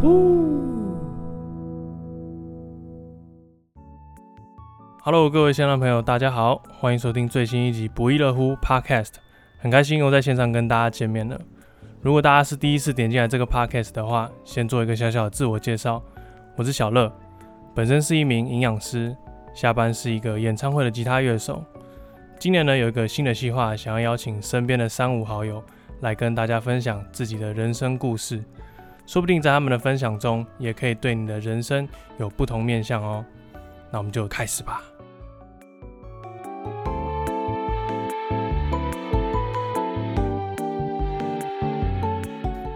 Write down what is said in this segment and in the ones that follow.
呼！Hello，各位线上朋友，大家好，欢迎收听最新一集《不亦乐乎》Podcast。很开心又在线上跟大家见面了。如果大家是第一次点进来这个 Podcast 的话，先做一个小小的自我介绍。我是小乐，本身是一名营养师，下班是一个演唱会的吉他乐手。今年呢，有一个新的计划，想要邀请身边的三五好友来跟大家分享自己的人生故事。说不定在他们的分享中，也可以对你的人生有不同面向哦。那我们就开始吧。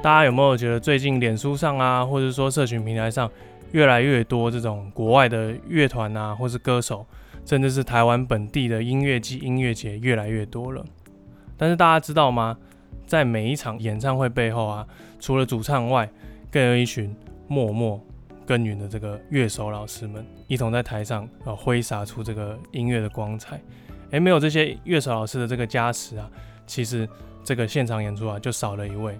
大家有没有觉得最近脸书上啊，或者说社群平台上，越来越多这种国外的乐团啊，或是歌手，甚至是台湾本地的音乐季、音乐节越来越多了？但是大家知道吗？在每一场演唱会背后啊，除了主唱外，更有一群默默耕耘的这个乐手老师们，一同在台上啊挥洒出这个音乐的光彩。诶，没有这些乐手老师的这个加持啊，其实这个现场演出啊就少了一位。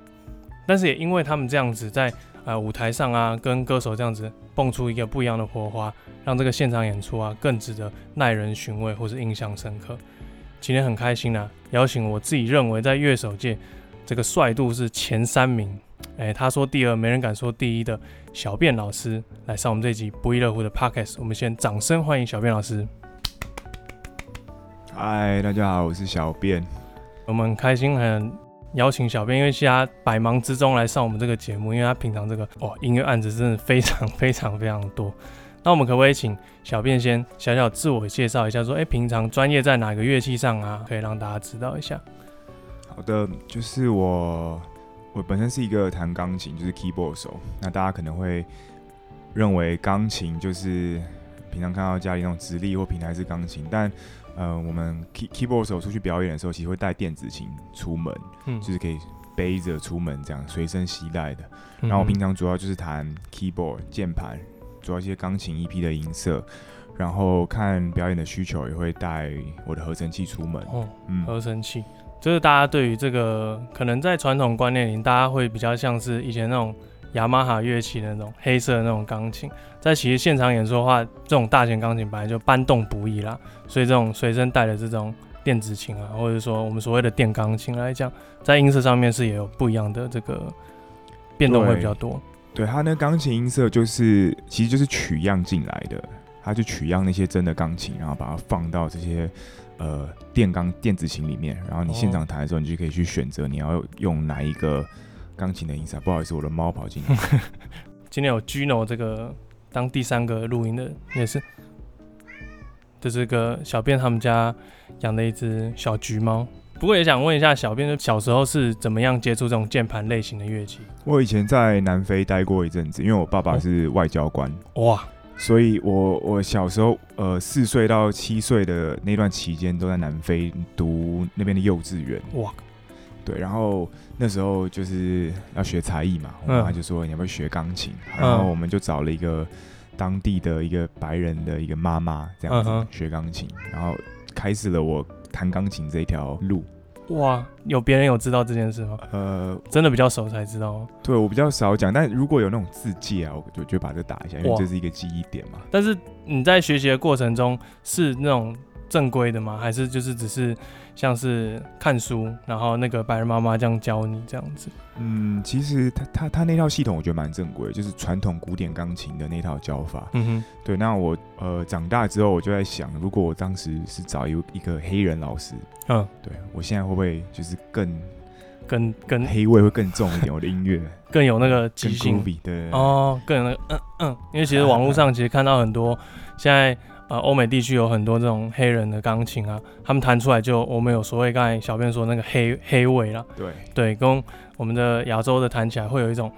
但是也因为他们这样子在呃舞台上啊，跟歌手这样子蹦出一个不一样的火花，让这个现场演出啊更值得耐人寻味或是印象深刻。今天很开心啊，邀请我自己认为在乐手界。这个帅度是前三名，哎，他说第二，没人敢说第一的小便老师来上我们这集不亦乐乎的 Podcast，我们先掌声欢迎小便老师。嗨，大家好，我是小便。我们很开心很邀请小便，因为其他百忙之中来上我们这个节目，因为他平常这个哦音乐案子真的非常非常非常多。那我们可不可以请小便先小小自我介绍一下，说哎，平常专业在哪个乐器上啊？可以让大家知道一下。好的，就是我，我本身是一个弹钢琴，就是 keyboard 手。那大家可能会认为钢琴就是平常看到家里那种直立或平台式钢琴，但呃，我们 key keyboard 手出去表演的时候，其实会带电子琴出门，嗯，就是可以背着出门这样随身携带的。然后我平常主要就是弹 keyboard 键盘，主要一些钢琴 EP 的音色，然后看表演的需求也会带我的合成器出门。哦，嗯，合成器。就是大家对于这个，可能在传统观念里，大家会比较像是以前那种雅马哈乐器的那种黑色的那种钢琴。在其实现场演出的话，这种大型钢琴本来就搬动不易啦，所以这种随身带的这种电子琴啊，或者说我们所谓的电钢琴来讲，在音色上面是也有不一样的这个变动会比较多。对，它那钢琴音色就是其实就是取样进来的，它就取样那些真的钢琴，然后把它放到这些。呃，电钢电子琴里面，然后你现场弹的时候，你就可以去选择你要用哪一个钢琴的音色。不好意思，我的猫跑进来。今天有 Gino 这个当第三个录音的，也是，这是个小便他们家养的一只小橘猫。不过也想问一下，小便小时候是怎么样接触这种键盘类型的乐器？我以前在南非待过一阵子，因为我爸爸是外交官。哦、哇！所以我，我我小时候，呃，四岁到七岁的那段期间，都在南非读那边的幼稚园。哇，对，然后那时候就是要学才艺嘛，我妈就说你要不要学钢琴，嗯、然后我们就找了一个当地的一个白人的一个妈妈，这样子学钢琴，嗯、然后开始了我弹钢琴这一条路。哇，有别人有知道这件事吗？呃，真的比较熟才知道。对，我比较少讲，但如果有那种自介啊，我就就把这打一下，因为这是一个记忆点嘛。但是你在学习的过程中是那种正规的吗？还是就是只是像是看书，然后那个白人妈妈这样教你这样子？嗯，其实他他他那套系统我觉得蛮正规，就是传统古典钢琴的那套教法。嗯哼，对。那我呃长大之后，我就在想，如果我当时是找一一个黑人老师。嗯，对，我现在会不会就是更、更、更黑味会更重一点？我的音乐 更有那个即兴比，对哦，更有那个嗯嗯，因为其实 网络上其实看到很多现在呃欧美地区有很多这种黑人的钢琴啊，他们弹出来就我们有所谓刚才小便说那个黑黑味啦，对对，跟我们的亚洲的弹起来会有一种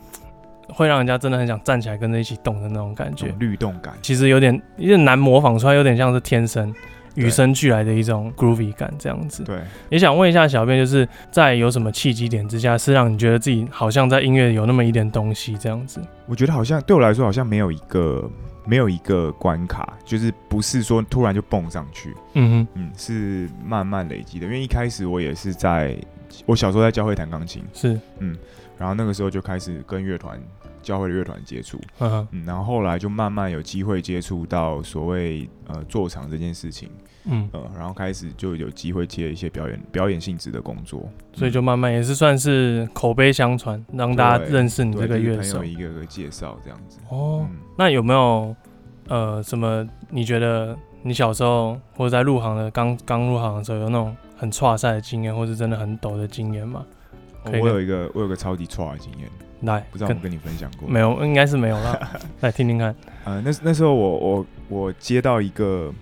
会让人家真的很想站起来跟着一起动的那种感觉，律动感，其实有点有点难模仿出来，有点像是天生。与生俱来的一种 groovy 感，这样子。对，也想问一下小编，就是在有什么契机点之下，是让你觉得自己好像在音乐有那么一点东西这样子？我觉得好像对我来说，好像没有一个没有一个关卡，就是不是说突然就蹦上去。嗯哼，嗯，是慢慢累积的。因为一开始我也是在我小时候在教会弹钢琴，是，嗯，然后那个时候就开始跟乐团、教会的乐团接触，嗯然后后来就慢慢有机会接触到所谓呃做场这件事情，嗯，呃，然后开始就有机会接一些表演表演性质的工作，所以就慢慢也是算是口碑相传，让大家认识你这个乐手，就是、一个个介绍这样子。哦，嗯、那有没有呃什么？你觉得你小时候或者在入行的刚刚入行的时候有那种很挫赛的经验，或是真的很抖的经验吗？哦、我有一个我有个超级错的经验。来，不知道我跟你分享过没有？应该是没有了。来听听看。呃，那那时候我我我接到一个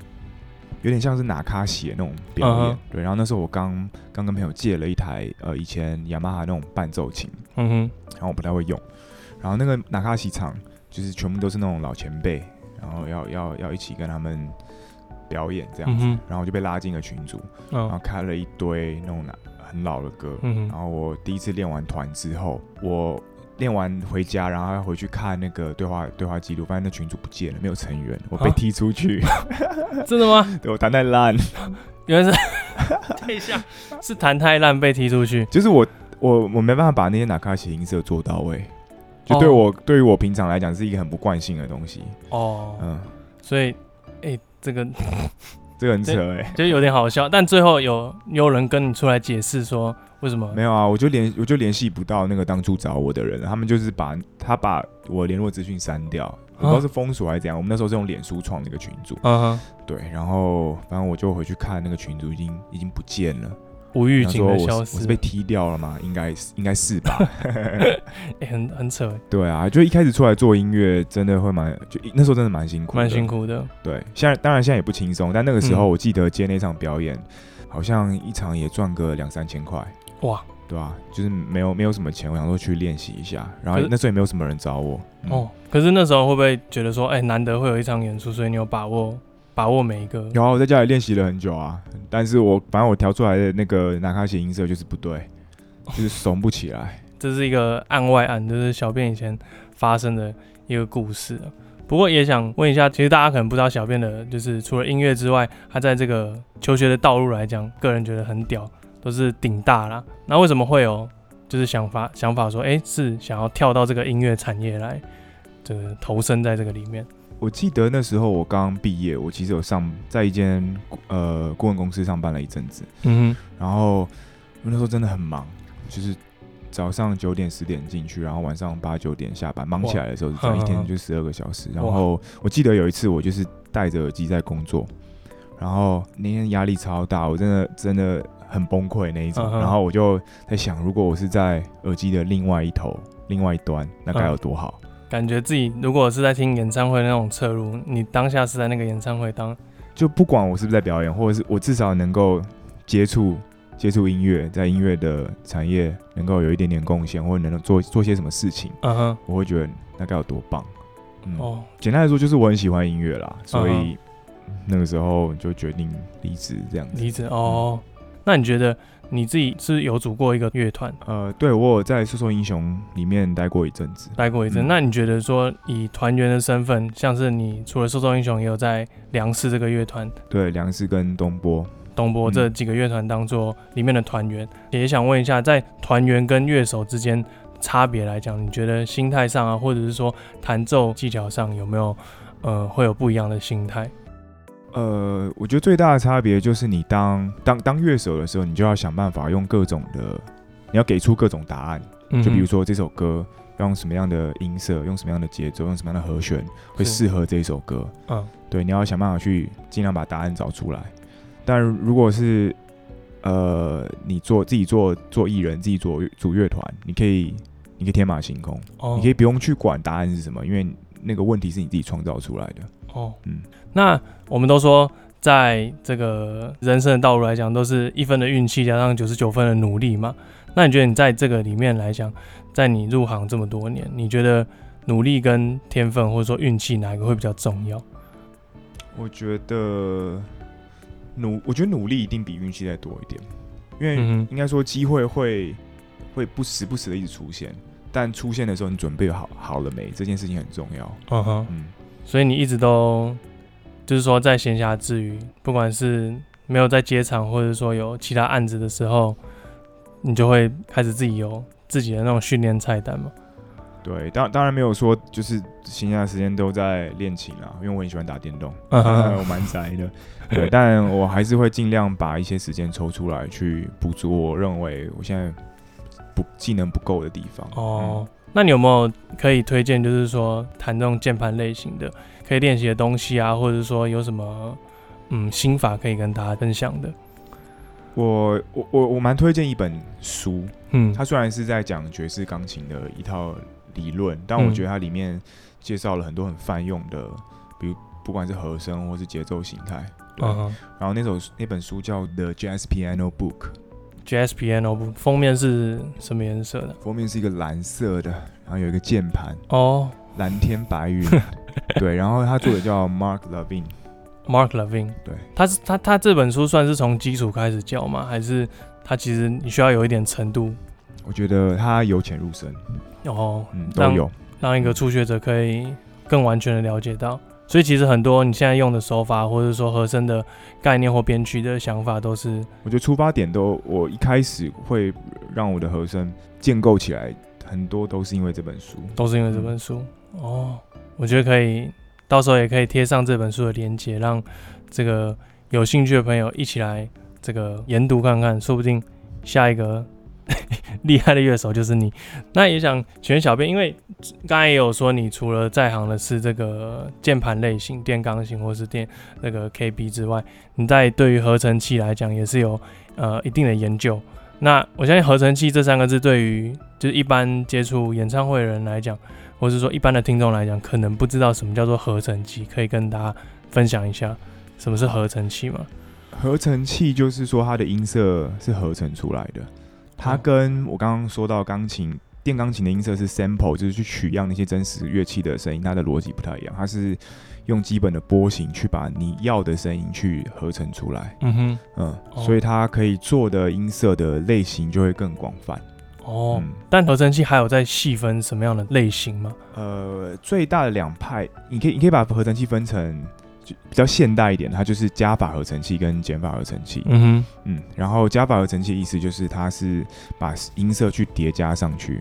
有点像是纳卡西的那种表演，uh huh. 对。然后那时候我刚刚跟朋友借了一台呃以前雅马哈那种伴奏琴，嗯哼。然后我不太会用，然后那个纳卡西场就是全部都是那种老前辈，然后要要要一起跟他们表演这样子，uh. 然后我就被拉进了群组，uh. 然后开了一堆那种很老的歌，uh huh. 然后我第一次练完团之后，我。练完回家，然后要回去看那个对话对话记录，发现那群主不见了，没有成员，我被踢出去。啊、真的吗？对，我弹太烂，原来是等一下是弹太烂被踢出去。就是我我我没办法把那些纳卡西音色做到位，就对我、哦、对于我平常来讲是一个很不惯性的东西。哦，嗯，所以哎、欸，这个这个很扯哎，就有点好笑。但最后有有人跟你出来解释说。为什么没有啊？我就联我就联系不到那个当初找我的人，他们就是把他把我联络资讯删掉，我不知道是封锁还是怎样。我们那时候是用脸书创那个群组，嗯哼，对，然后反正我就回去看那个群组，已经已经不见了，无预警的消失，我是被踢掉了吗？应该是应该是吧，欸、很很扯。对啊，就一开始出来做音乐，真的会蛮就那时候真的蛮辛苦，蛮辛苦的。对，现在当然现在也不轻松，但那个时候我记得接那场表演，嗯、好像一场也赚个两三千块。哇，对吧、啊？就是没有没有什么钱，我想说去练习一下，然后那时候也没有什么人找我。嗯、哦，可是那时候会不会觉得说，哎、欸，难得会有一场演出，所以你有把握把握每一个？有啊，我在家里练习了很久啊，但是我反正我调出来的那个南卡写音色就是不对，就是怂不起来。这是一个案外案，就是小编以前发生的一个故事。不过也想问一下，其实大家可能不知道，小编的就是除了音乐之外，他在这个求学的道路来讲，个人觉得很屌。都是顶大啦，那为什么会有就是想法想法说，哎、欸，是想要跳到这个音乐产业来，这个投身在这个里面？我记得那时候我刚毕业，我其实有上在一间呃顾问公司上班了一阵子，嗯哼，然后那时候真的很忙，就是早上九点十点进去，然后晚上八九点下班，忙起来的时候是这样，一天就十二个小时。然后我记得有一次我就是戴着耳机在工作，然后那天压力超大，我真的真的。很崩溃那一种，uh. 然后我就在想，如果我是在耳机的另外一头、另外一端，那该有多好？嗯、感觉自己如果是在听演唱会那种侧录，你当下是在那个演唱会当，就不管我是不是在表演，或者是我至少能够接触接触音乐，在音乐的产业能够有一点点贡献，或者能够做做些什么事情，嗯哼、uh，huh. 我会觉得那该有多棒。嗯，哦，oh. 简单来说就是我很喜欢音乐啦，所以、uh huh. 那个时候就决定离职这样子。离职哦。嗯那你觉得你自己是有组过一个乐团？呃，对，我有在瘦瘦英雄里面待过一阵子，待过一阵。嗯、那你觉得说以团员的身份，像是你除了瘦瘦英雄，也有在梁氏这个乐团？对，梁氏跟东波、东波这几个乐团当做里面的团员，嗯、也想问一下，在团员跟乐手之间差别来讲，你觉得心态上啊，或者是说弹奏技巧上有没有呃会有不一样的心态？呃，我觉得最大的差别就是你当当当乐手的时候，你就要想办法用各种的，你要给出各种答案。嗯、就比如说这首歌要用什么样的音色，用什么样的节奏，用什么样的和弦会适合这一首歌。嗯，对，你要想办法去尽量把答案找出来。但如果是呃，你做自己做做艺人，自己做组乐团，你可以你可以天马行空，哦、你可以不用去管答案是什么，因为那个问题是你自己创造出来的。哦，嗯，那我们都说，在这个人生的道路来讲，都是一分的运气加上九十九分的努力嘛。那你觉得你在这个里面来讲，在你入行这么多年，你觉得努力跟天分或者说运气哪一个会比较重要？我觉得努，我觉得努力一定比运气再多一点，因为应该说机会会会不时不时的一直出现，但出现的时候你准备好好了没？这件事情很重要。嗯哼，嗯。所以你一直都，就是说在闲暇之余，不管是没有在接场，或者说有其他案子的时候，你就会开始自己有自己的那种训练菜单嘛。对，当当然没有说就是闲暇时间都在练琴啦，因为我很喜欢打电动，我蛮宅的。对，但我还是会尽量把一些时间抽出来去补足我认为我现在不技能不够的地方。哦，嗯、那你有没有可以推荐，就是说弹这种键盘类型的可以练习的东西啊，或者说有什么嗯心法可以跟大家分享的？我我我我蛮推荐一本书，嗯，它虽然是在讲爵士钢琴的一套理论，但我觉得它里面介绍了很多很泛用的，比如不管是和声或是节奏形态。对，uh huh. 然后那首那本书叫《The Jazz Piano Book》，Jazz Piano Book 封面是什么颜色的？封面是一个蓝色的，然后有一个键盘哦，oh. 蓝天白云。对，然后他作者叫 Mark Levin。Mark Levin，对，他是他他这本书算是从基础开始教吗？还是他其实你需要有一点程度？我觉得他由浅入深，哦，嗯，都有让，让一个初学者可以更完全的了解到。所以其实很多你现在用的手法，或者说和声的概念或编曲的想法，都是我觉得出发点都，我一开始会让我的和声建构起来，很多都是因为这本书，都是因为这本书。嗯、哦，我觉得可以，到时候也可以贴上这本书的链接，让这个有兴趣的朋友一起来这个研读看看，说不定下一个。厉害的乐手就是你，那也想请小编，因为刚才也有说，你除了在行的是这个键盘类型，电钢琴或是电那个 KB 之外，你在对于合成器来讲也是有呃一定的研究。那我相信合成器这三个字，对于就是一般接触演唱会的人来讲，或是说一般的听众来讲，可能不知道什么叫做合成器，可以跟大家分享一下什么是合成器吗？合成器就是说它的音色是合成出来的。它跟我刚刚说到钢琴、电钢琴的音色是 sample，就是去取样那些真实乐器的声音，它的逻辑不太一样。它是用基本的波形去把你要的声音去合成出来。嗯哼，嗯，所以它可以做的音色的类型就会更广泛。哦，嗯、但合成器还有在细分什么样的类型吗？呃，最大的两派，你可以你可以把合成器分成。比较现代一点，它就是加法合成器跟减法合成器。嗯哼，嗯，然后加法合成器的意思就是它是把音色去叠加上去。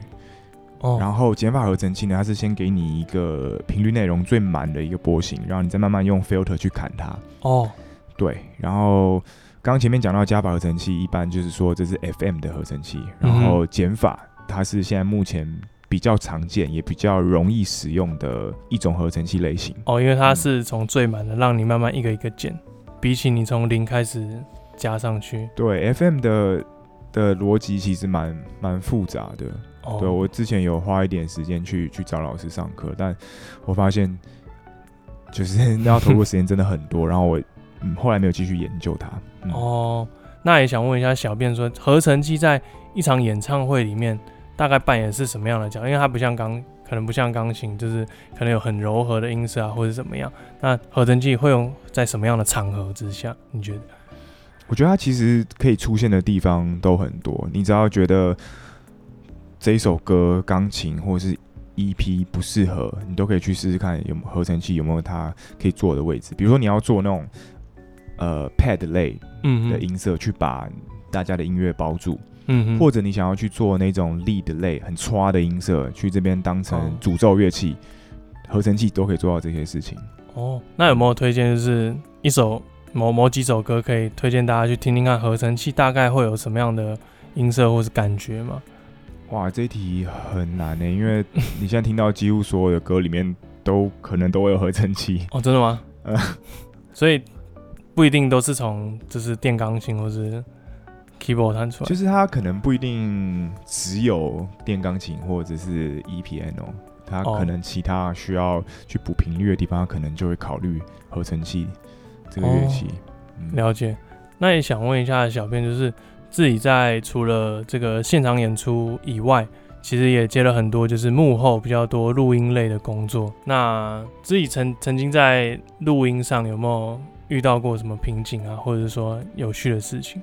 哦，然后减法合成器呢，它是先给你一个频率内容最满的一个波形，然后你再慢慢用 filter 去砍它。哦，对，然后刚刚前面讲到加法合成器，一般就是说这是 FM 的合成器，然后减法它是现在目前。比较常见也比较容易使用的一种合成器类型哦，因为它是从最满的让你慢慢一个一个减，比起你从零开始加上去。对，FM 的的逻辑其实蛮蛮复杂的。哦，对，我之前有花一点时间去去找老师上课，但我发现就是 要投入时间真的很多，然后我嗯后来没有继续研究它。嗯、哦，那也想问一下小便说，合成器在一场演唱会里面。大概扮演是什么样的角色？因为它不像钢，可能不像钢琴，就是可能有很柔和的音色啊，或者怎么样。那合成器会用在什么样的场合之下？你觉得？我觉得它其实可以出现的地方都很多。你只要觉得这一首歌钢琴或者是 EP 不适合，你都可以去试试看有合成器有没有它可以做的位置。比如说你要做那种呃 pad 类的音色，去把大家的音乐包住。嗯，或者你想要去做那种 lead 类很刷的音色，去这边当成主奏乐器，哦、合成器都可以做到这些事情。哦，那有没有推荐，就是一首某某几首歌，可以推荐大家去听听看，合成器大概会有什么样的音色或是感觉吗？哇，这一题很难呢，因为你现在听到几乎所有的歌里面都可能都会有合成器。哦，真的吗？呃，所以不一定都是从就是电钢琴或是。Keyboard 弹出来，就是它可能不一定只有电钢琴或者是 E piano，它可能其他需要去补频率的地方，它可能就会考虑合成器这个乐器。哦嗯、了解。那也想问一下小编，就是自己在除了这个现场演出以外，其实也接了很多就是幕后比较多录音类的工作。那自己曾曾经在录音上有没有遇到过什么瓶颈啊，或者说有趣的事情？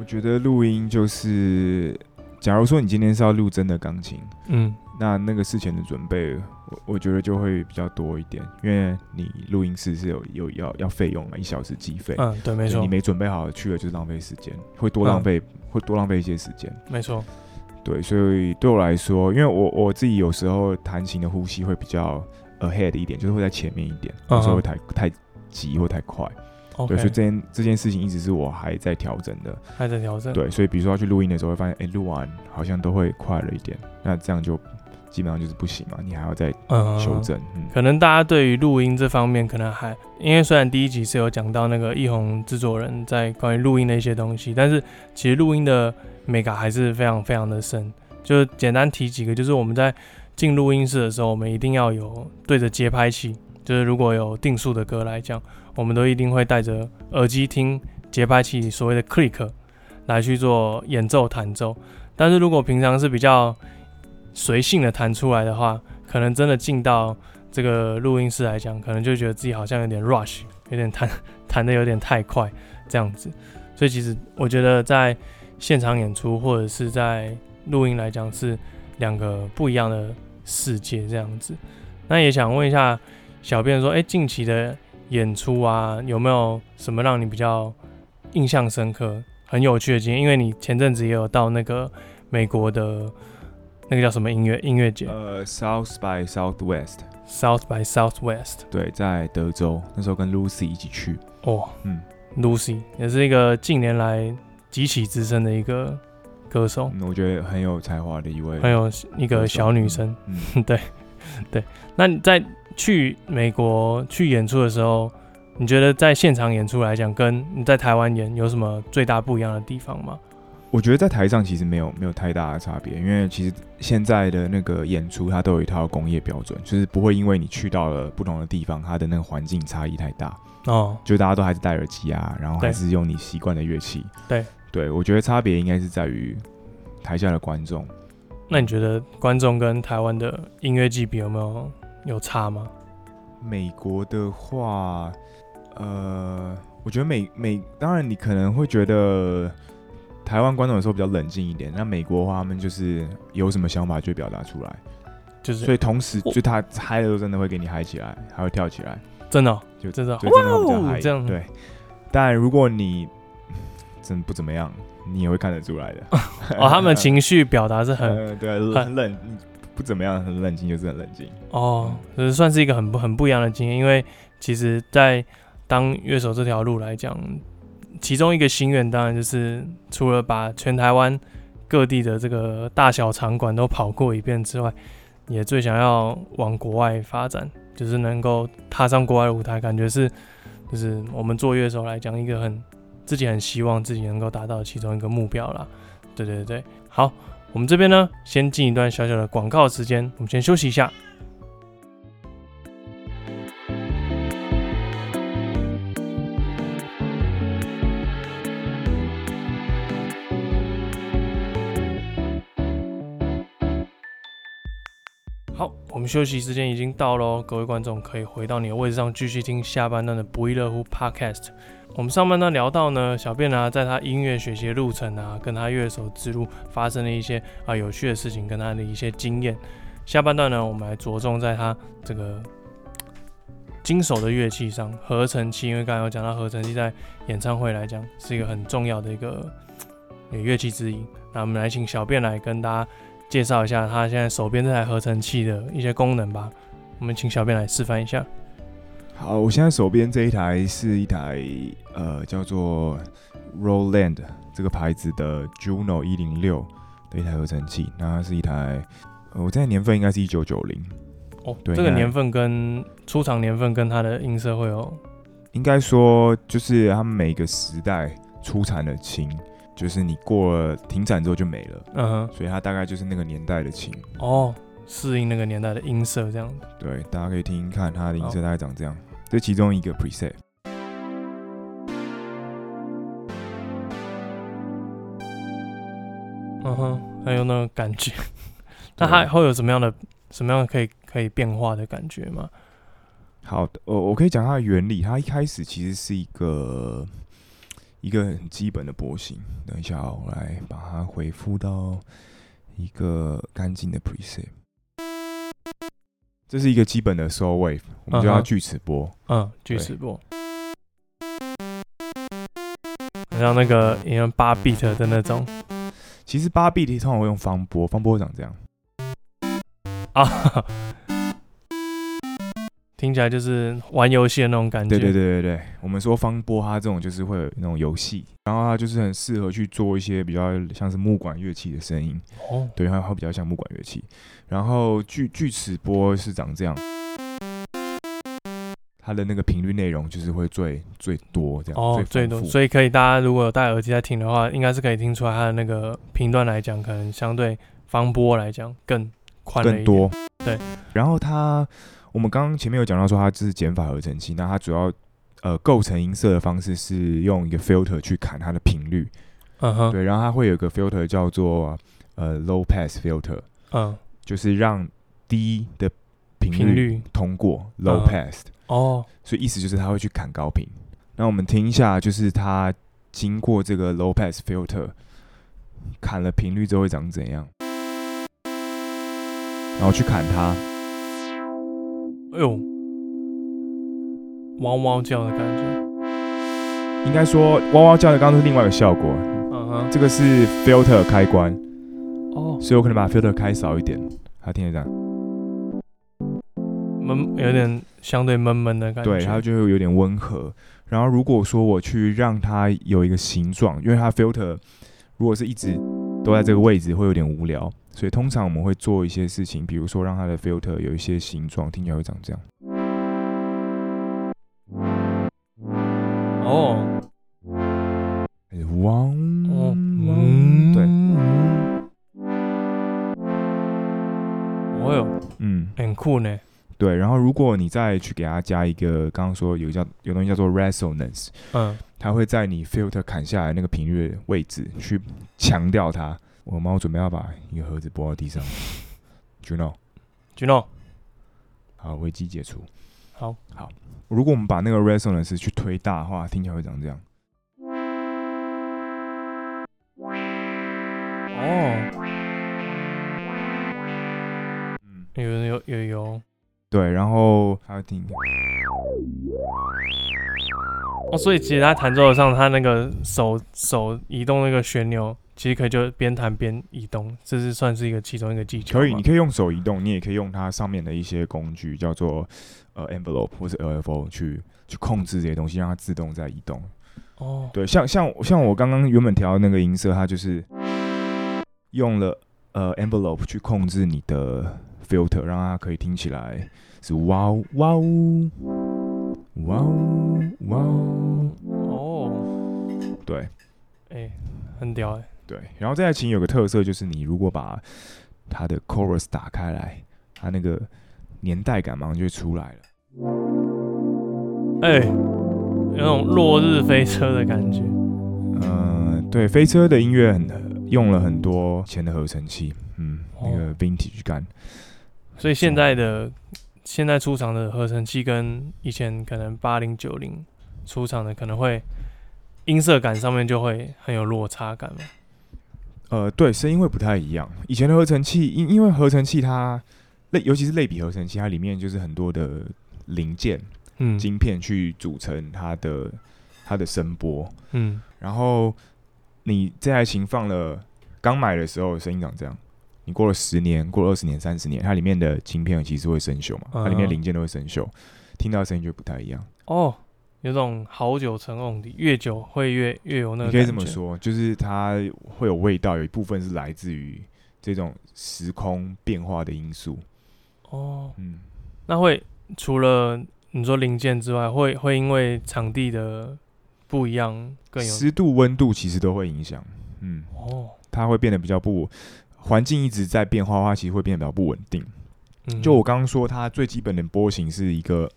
我觉得录音就是假如说你今天是要录真的钢琴，嗯，那那个事前的准备，我我觉得就会比较多一点，因为你录音室是有有要要费用嘛，一小时计费。嗯，对，没错。你没准备好去了就是浪费时间，会多浪费、嗯、会多浪费一些时间。没错。对，所以对我来说，因为我我自己有时候弹琴的呼吸会比较 ahead 一点，就是会在前面一点，有时候会太太急或太快。对，所以这件这件事情一直是我还在调整的，还在调整。对，所以比如说要去录音的时候，会发现，哎，录完好像都会快了一点，那这样就基本上就是不行嘛，你还要再修正。嗯，可能大家对于录音这方面，可能还因为虽然第一集是有讲到那个奕弘制作人在关于录音的一些东西，但是其实录音的美感还是非常非常的深。就简单提几个，就是我们在进录音室的时候，我们一定要有对着节拍器，就是如果有定数的歌来讲。我们都一定会戴着耳机听节拍器所谓的 click 来去做演奏弹奏，但是如果平常是比较随性的弹出来的话，可能真的进到这个录音室来讲，可能就觉得自己好像有点 rush，有点弹 弹的有点太快这样子。所以其实我觉得在现场演出或者是在录音来讲是两个不一样的世界这样子。那也想问一下小编说，哎，近期的。演出啊，有没有什么让你比较印象深刻、很有趣的经验？因为你前阵子也有到那个美国的那个叫什么音乐音乐节？呃，South by Southwest。South by Southwest。对，在德州，那时候跟 Lucy 一起去。哦，嗯，Lucy 也是一个近年来极其资深的一个歌手。嗯，我觉得很有才华的一位，很有一个小女生。嗯，对，对。那你在？去美国去演出的时候，你觉得在现场演出来讲，跟你在台湾演有什么最大不一样的地方吗？我觉得在台上其实没有没有太大的差别，因为其实现在的那个演出它都有一套工业标准，就是不会因为你去到了不同的地方，它的那个环境差异太大哦，就大家都还是戴耳机啊，然后还是用你习惯的乐器。对对，我觉得差别应该是在于台下的观众。那你觉得观众跟台湾的音乐祭比有没有？有差吗？美国的话，呃，我觉得美美当然你可能会觉得台湾观众有时候比较冷静一点，那美国的话，他们就是有什么想法就表达出来，就是所以同时就他嗨的时候真的会给你嗨起来，还会跳起来，真的、哦、就真的就真的会比较嗨，这样对。但如果你真不怎么样，你也会看得出来的。哦，他们情绪表达是很、呃、对很冷。不怎么样，很冷静，就是很冷静哦，就是算是一个很很不一样的经验。因为其实，在当乐手这条路来讲，其中一个心愿当然就是除了把全台湾各地的这个大小场馆都跑过一遍之外，也最想要往国外发展，就是能够踏上国外的舞台，感觉是就是我们做乐手来讲一个很自己很希望自己能够达到其中一个目标啦。对对对，好。我们这边呢，先进一段小小的广告时间，我们先休息一下。好，我们休息时间已经到喽，各位观众可以回到你的位置上，继续听下半段的不亦乐乎 Podcast。我们上半段聊到呢，小编呢，在他音乐学习路程啊，跟他乐手之路发生了一些啊有趣的事情，跟他的一些经验。下半段呢，我们来着重在他这个经手的乐器上，合成器。因为刚刚有讲到合成器在演唱会来讲是一个很重要的一个乐器之一。那我们来请小编来跟大家介绍一下他现在手边这台合成器的一些功能吧。我们请小编来示范一下。好，我现在手边这一台是一台呃叫做 Roland 这个牌子的 Juno 一零六的一台合成器，那它是一台，呃、我这台年份应该是一九九零哦，对，这个年份跟出厂年份跟它的音色会有，应该说就是他们每个时代出产的琴，就是你过了停产之后就没了，嗯哼，所以它大概就是那个年代的琴哦，适应那个年代的音色这样。子，对，大家可以听听看它的音色大概长这样。这其中一个 preset，嗯哼，还有那个感觉，那它会有什么样的、什么样的可以可以变化的感觉吗？好的，我我可以讲它的原理。它一开始其实是一个一个很基本的波形。等一下，我来把它回复到一个干净的 preset。这是一个基本的 soul wave，我们就要锯齿波。嗯，锯齿波。好像那个因为八 beat 的那种。其实八 beat 通常会用方波，方波长这样。啊。听起来就是玩游戏的那种感觉。对对对对对，我们说方波它这种就是会有那种游戏，然后它就是很适合去做一些比较像是木管乐器的声音。哦，对，它会比较像木管乐器。然后锯锯齿波是长这样，它的那个频率内容就是会最最多这样。哦，最多，所以可以大家如果有戴耳机在听的话，应该是可以听出来它的那个频段来讲，可能相对方波来讲更宽更多。对，然后它。我们刚刚前面有讲到说，它这是减法合成器，那它主要呃构成音色的方式是用一个 filter 去砍它的频率，嗯哼，对，然后它会有一个 filter 叫做呃 low pass filter，嗯，就是让低的频率通过 low pass，哦，所以意思就是他会去砍高频。那我们听一下，就是他经过这个 low pass filter 砍了频率之后会长怎样，然后去砍它。哎呦，汪汪叫的感觉，应该说汪汪叫的刚刚是另外一个效果。嗯哼，这个是 filter 开关。哦，所以我可能把 filter 开少一点，它听得这样，闷，有点相对闷闷的感觉。对，它就会有点温和。然后如果说我去让它有一个形状，因为它 filter 如果是一直都在这个位置，会有点无聊。所以通常我们会做一些事情，比如说让它的 filter 有一些形状，听起来会长这样。哦，汪汪，对，哦哟，嗯，很酷呢。对，然后如果你再去给它加一个，刚刚说有叫有东西叫做 resonance，嗯，它会在你 filter 砍下来那个频率的位置去强调它。我猫准备要把一个盒子拨到地上，Juno，Juno，好，危机解除。好，好。如果我们把那个 resonance 去推大的话，听起来会长这样。哦，嗯，有有有有。对，然后还要听。哦，所以其实他弹奏上，他那个手手移动那个旋钮。其实可以就边弹边移动，这是算是一个其中一个技巧。可以，你可以用手移动，你也可以用它上面的一些工具，叫做呃 envelope 或者 LFO 去去控制这些东西，让它自动在移动。哦，对，像像像我刚刚原本调的那个音色，它就是用了呃 envelope 去控制你的 filter，让它可以听起来是哇呜哇呜哇呜哇呜哦，对，哎、欸，很屌哎、欸。对，然后这台琴有个特色，就是你如果把它的 chorus 打开来，它那个年代感马上就出来了。哎、欸，有那种落日飞车的感觉。嗯、呃，对，飞车的音乐很用了很多以前的合成器，嗯，那个 vintage 感。所以现在的现在出厂的合成器跟以前可能八零九零出厂的可能会音色感上面就会很有落差感嘛。呃，对，声音会不太一样。以前的合成器，因因为合成器它类，尤其是类比合成器，它里面就是很多的零件、嗯，晶片去组成它的它的声波，嗯。然后你这台琴放了刚买的时候声音长这样，你过了十年、过了二十年、三十年，它里面的晶片其实会生锈嘛，它里面零件都会生锈，听到声音就不太一样。哦。有种好久成瓮底，越久会越越有那个。你可以这么说，就是它会有味道，有一部分是来自于这种时空变化的因素。哦，嗯，那会除了你说零件之外，会会因为场地的不一样，更有湿度、温度，其实都会影响。嗯，哦，它会变得比较不，环境一直在变化的话，其实会变得比较不稳定。嗯，就我刚刚说，它最基本的波形是一个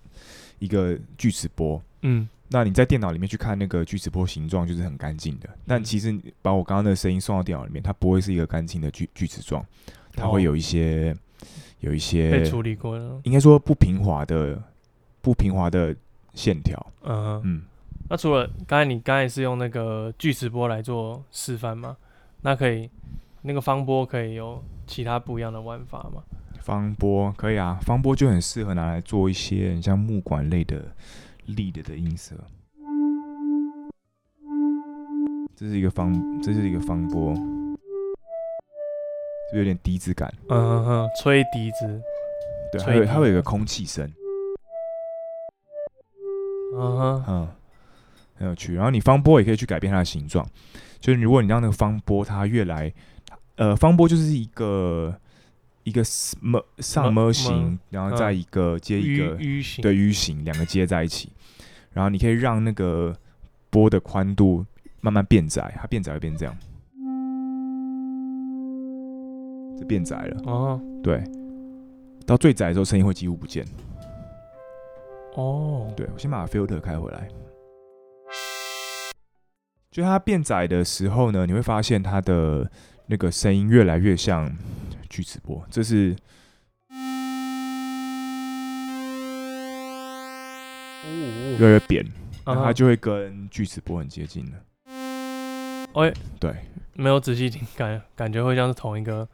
一个锯齿波。嗯，那你在电脑里面去看那个锯齿波形状，就是很干净的。但其实把我刚刚的声音送到电脑里面，它不会是一个干净的锯锯齿状，它会有一些有一些被处理过的，应该说不平滑的不平滑的线条。嗯嗯，那除了刚才你刚才是用那个锯齿波来做示范吗？那可以，那个方波可以有其他不一样的玩法吗？方波可以啊，方波就很适合拿来做一些很像木管类的 lead 的音色。这是一个方，这是一个方波，就有点笛子感？嗯哼哼，吹笛子。对，还有它会有一个空气声。嗯哼，嗯，很有趣。然后你方波也可以去改变它的形状，就是如果你让那个方波它越来，呃，方波就是一个一个什么上么形，然后再一个接一个 U 型，对 U 型，两个接在一起。然后你可以让那个波的宽度慢慢变窄，它变窄会变这样，这变窄了。哦，对，到最窄的时候声音会几乎不见。哦，对，我先把 filter 开回来。就它变窄的时候呢，你会发现它的那个声音越来越像锯齿波，这是，越来越扁，那它就会跟锯齿波很接近了。哎，对，没有仔细听感，感觉会像是同一个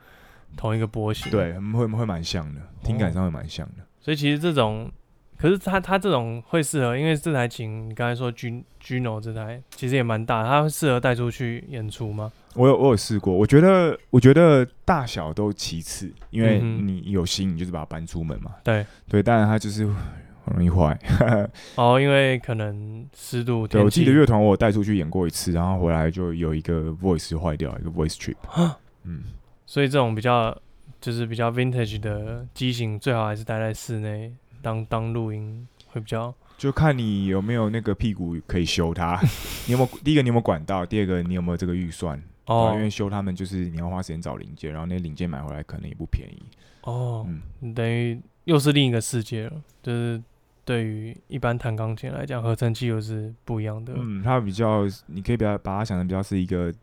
同一个波形，对，会会蛮像的，听感上会蛮像的。所以其实这种。可是它它这种会适合，因为这台琴你刚才说 G Gino 这台其实也蛮大，它会适合带出去演出吗？我有我有试过，我觉得我觉得大小都其次，因为你有心，你就是把它搬出门嘛。对对，当然它就是很容易坏。哦，因为可能湿度。对，我记得乐团我有带出去演过一次，然后回来就有一个 voice 坏掉，一个 voice trip。嗯，所以这种比较就是比较 vintage 的机型，最好还是待在室内。当当录音会比较，就看你有没有那个屁股可以修它。你有没有第一个你有没有管道？第二个你有没有这个预算？哦，因为修他们就是你要花时间找零件，然后那零件买回来可能也不便宜。哦，嗯，等于又是另一个世界了。就是对于一般弹钢琴来讲，合成器又是不一样的。嗯，它比较，你可以比较把它想成比较是一个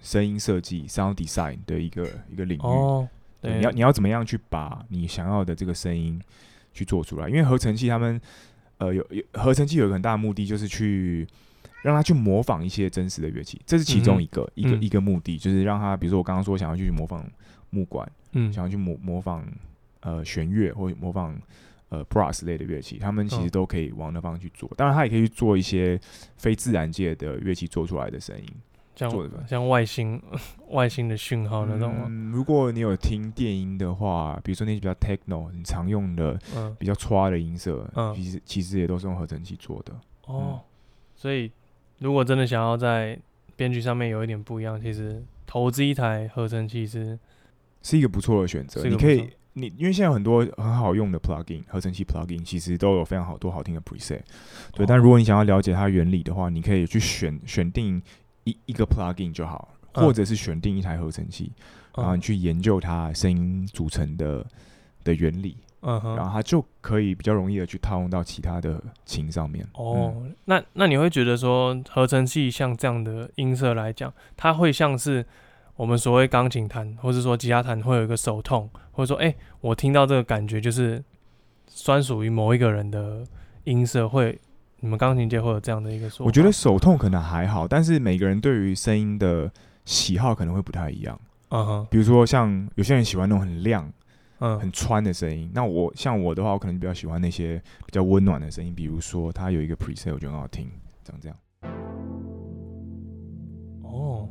声音设计 （sound design） 的一个一个领域。哦，对，你要你要怎么样去把你想要的这个声音。去做出来，因为合成器他们，呃，有有合成器有一个很大的目的，就是去让他去模仿一些真实的乐器，这是其中一个、嗯、一个、嗯、一个目的，就是让他，比如说我刚刚说想要去模仿木管，嗯，想要去模模仿呃弦乐或者模仿呃 brass 类的乐器，他们其实都可以往那方向去做。当然，他也可以去做一些非自然界的乐器做出来的声音。像像外星 外星的讯号那种？嗯，如果你有听电音的话，比如说那些比较 techno 很常用的，嗯，比较歘的音色，嗯，其实其实也都是用合成器做的。哦，所以如果真的想要在编剧上面有一点不一样，其实投资一台合成器是是一个不错的选择。你可以，你因为现在有很多很好用的 plugin 合成器 plugin，其实都有非常好多好听的 preset。对，但如果你想要了解它原理的话，你可以去选选定。一一个 plugin 就好，或者是选定一台合成器，嗯、然后你去研究它声音组成的的原理，嗯哼，然后它就可以比较容易的去套用到其他的琴上面。哦，嗯、那那你会觉得说合成器像这样的音色来讲，它会像是我们所谓钢琴弹，或者说吉他弹会有一个手痛，或者说哎、欸，我听到这个感觉就是专属于某一个人的音色会。你们钢琴界会有这样的一个说法？我觉得手痛可能还好，但是每个人对于声音的喜好可能会不太一样。嗯哼，比如说像有些人喜欢那种很亮、嗯、很穿的声音，那我像我的话，我可能比较喜欢那些比较温暖的声音。比如说，它有一个 preset，我觉得很好听，长这样。哦，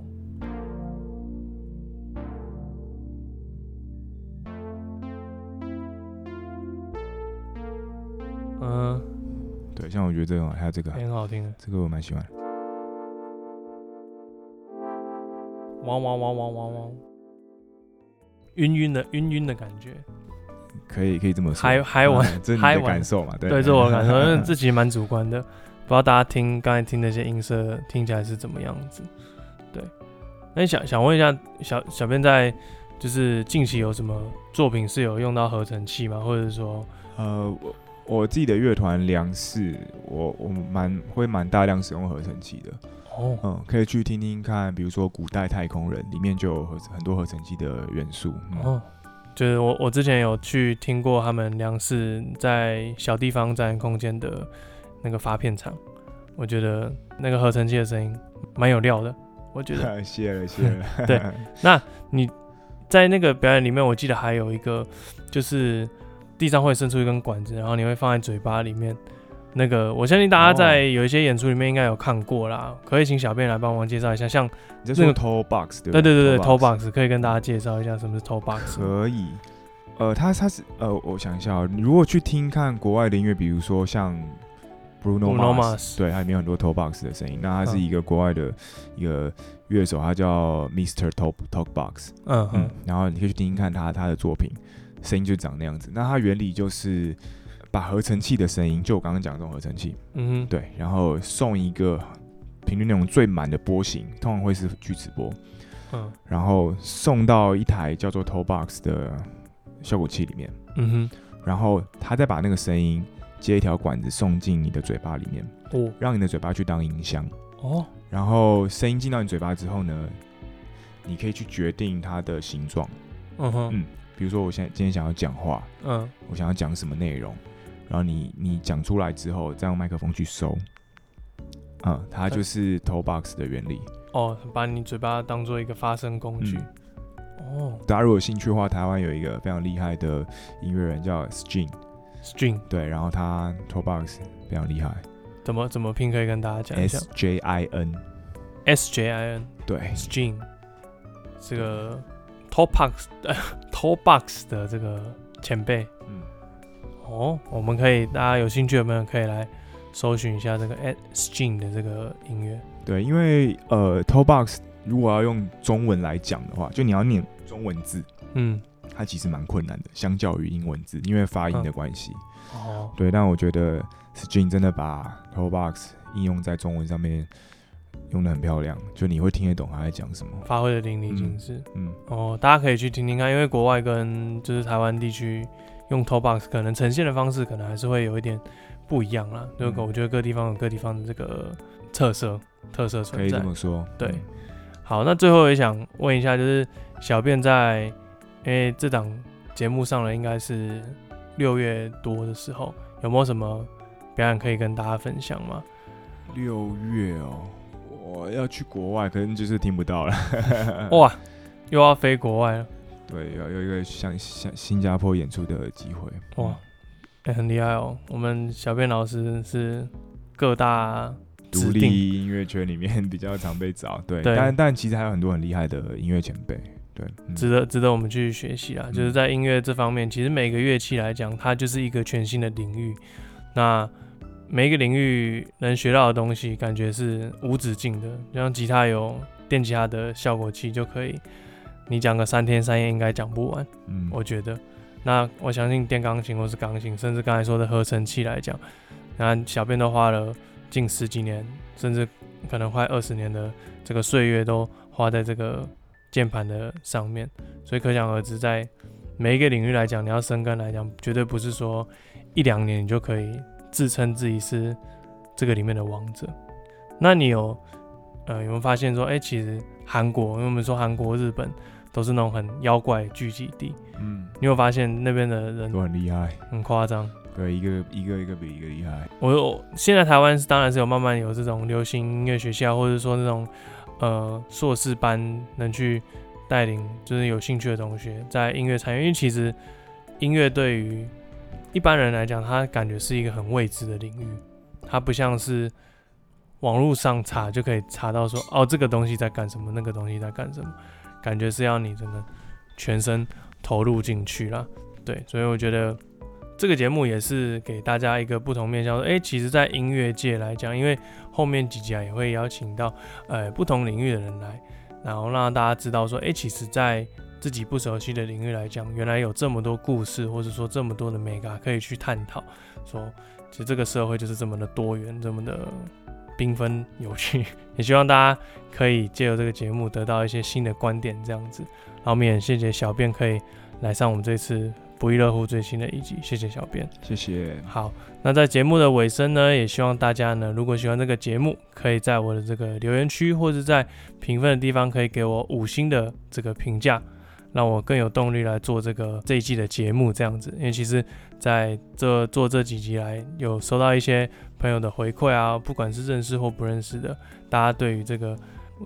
嗯。对，像我觉得这种还有这个很好听的，这个我蛮喜欢。汪汪汪汪汪汪，晕晕的晕晕的感觉，可以可以这么说，嗨嗨玩，这是你的感受嘛？对，对，这我感受，因为自己蛮主观的，不知道大家听刚才听那些音色听起来是怎么样子。对，那想想问一下小小编在就是近期有什么作品是有用到合成器吗？或者是说，呃我。我自己的乐团粮食，我我蛮会蛮大量使用合成器的。哦，嗯，可以去听听看，比如说《古代太空人》里面就有合很多合成器的元素。嗯、哦，就是我我之前有去听过他们粮食在小地方展演空间的那个发片场，我觉得那个合成器的声音蛮有料的，我觉得。谢了谢了。对，那你在那个表演里面，我记得还有一个，就是地上会伸出一根管子，然后你会放在嘴巴里面。那个我相信大家在有一些演出里面应该有看过啦，可以请小便来帮忙介绍一下。像那个 Toe Box 对对对对 Toe Box 可以跟大家介绍一下什么是 Toe Box。可以，呃，它它是呃，我想一下啊，你如果去听看国外的音乐，比如说像 Bruno Mars，对，它里面有很多 Toe Box 的声音。那它是一个国外的一个乐手，他叫 Mr. Toe Toe Box。嗯嗯，然后你可以去听听看他他的作品，声音就长那样子。那它原理就是。把合成器的声音，就我刚刚讲的这种合成器，嗯哼，对，然后送一个频率那种最满的波形，通常会是锯齿波，嗯，然后送到一台叫做 Toe Box 的效果器里面，嗯哼，然后他再把那个声音接一条管子送进你的嘴巴里面，哦，让你的嘴巴去当音箱，哦，然后声音进到你嘴巴之后呢，你可以去决定它的形状，嗯哼，嗯，比如说我现在今天想要讲话，嗯，我想要讲什么内容。然后你你讲出来之后，再用麦克风去收，嗯，它就是 Toe Box 的原理。哦，把你嘴巴当做一个发声工具。嗯、哦，大家如果有兴趣的话，台湾有一个非常厉害的音乐人叫 String。String。对，然后他 Toe Box 非常厉害。怎么怎么拼？可以跟大家讲一下。S J I N。S J I N。对，String。这个 Toe Box 的 Toe Box 的这个前辈。嗯。哦，我们可以，大家有兴趣的朋友可以来搜寻一下这个 Ed String 的这个音乐。对，因为呃 Topbox 如果要用中文来讲的话，就你要念中文字，嗯，它其实蛮困难的，相较于英文字，因为发音的关系。哦、嗯，对，但我觉得 String 真的把 Topbox 应用在中文上面用得很漂亮，就你会听得懂他在讲什么，发挥的淋漓尽致。嗯，哦，大家可以去听听看，因为国外跟就是台湾地区。用 Toe Box 可能呈现的方式可能还是会有一点不一样啦。这个、嗯、我觉得各地方有各地方的这个特色特色存在。可以这么说。对，嗯、好，那最后也想问一下，就是小便在因为这档节目上了，应该是六月多的时候，有没有什么表演可以跟大家分享吗？六月哦，我要去国外，可能就是听不到了。哇，又要飞国外了。对，有有一个像像新加坡演出的机会哇，哎、欸，很厉害哦。我们小编老师是各大独立音乐圈里面比较常被找，对，对但但其实还有很多很厉害的音乐前辈，对，嗯、值得值得我们去学习啊。就是在音乐这方面，其实每个乐器来讲，它就是一个全新的领域。那每一个领域能学到的东西，感觉是无止境的。像吉他有电吉他的效果器就可以。你讲个三天三夜应该讲不完，嗯，我觉得。那我相信电钢琴或是钢琴，甚至刚才说的合成器来讲，那小编都花了近十几年，甚至可能快二十年的这个岁月都花在这个键盘的上面，所以可想而知，在每一个领域来讲，你要深耕来讲，绝对不是说一两年你就可以自称自己是这个里面的王者。那你有呃有没有发现说，哎、欸，其实韩国，因为我们说韩国、日本。都是那种很妖怪聚集地，嗯，你有发现那边的人都很厉害，很夸张，对，一个一个一个比一个厉害。我有现在台湾是当然是有慢慢有这种流行音乐学校，或者说那种呃硕士班能去带领，就是有兴趣的同学在音乐产业，因为其实音乐对于一般人来讲，它感觉是一个很未知的领域，它不像是网络上查就可以查到说哦这个东西在干什么，那个东西在干什么。感觉是要你真的全身投入进去了，对，所以我觉得这个节目也是给大家一个不同面向。诶，其实，在音乐界来讲，因为后面几集啊也会邀请到呃不同领域的人来，然后让大家知道说，诶，其实，在自己不熟悉的领域来讲，原来有这么多故事，或者说这么多的美感可以去探讨。说，其实这个社会就是这么的多元，这么的。缤纷有趣，也希望大家可以借由这个节目得到一些新的观点，这样子。然后我们也谢谢小便可以来上我们这次不亦乐乎最新的一集，谢谢小便，谢谢。好，那在节目的尾声呢，也希望大家呢，如果喜欢这个节目，可以在我的这个留言区或者在评分的地方可以给我五星的这个评价。让我更有动力来做这个这一季的节目这样子。因为其实在这做这几集来，有收到一些朋友的回馈啊，不管是认识或不认识的，大家对于这个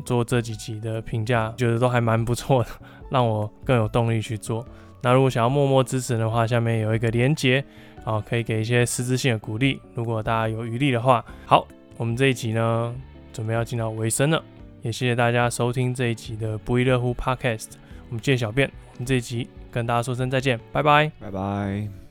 做这几集的评价，觉得都还蛮不错的，让我更有动力去做。那如果想要默默支持的话，下面有一个连结，啊，可以给一些实质性的鼓励。如果大家有余力的话，好，我们这一集呢，准备要进到尾声了，也谢谢大家收听这一集的不亦乐乎 Podcast。我们见小便，我们这一集跟大家说声再见，拜拜，拜拜。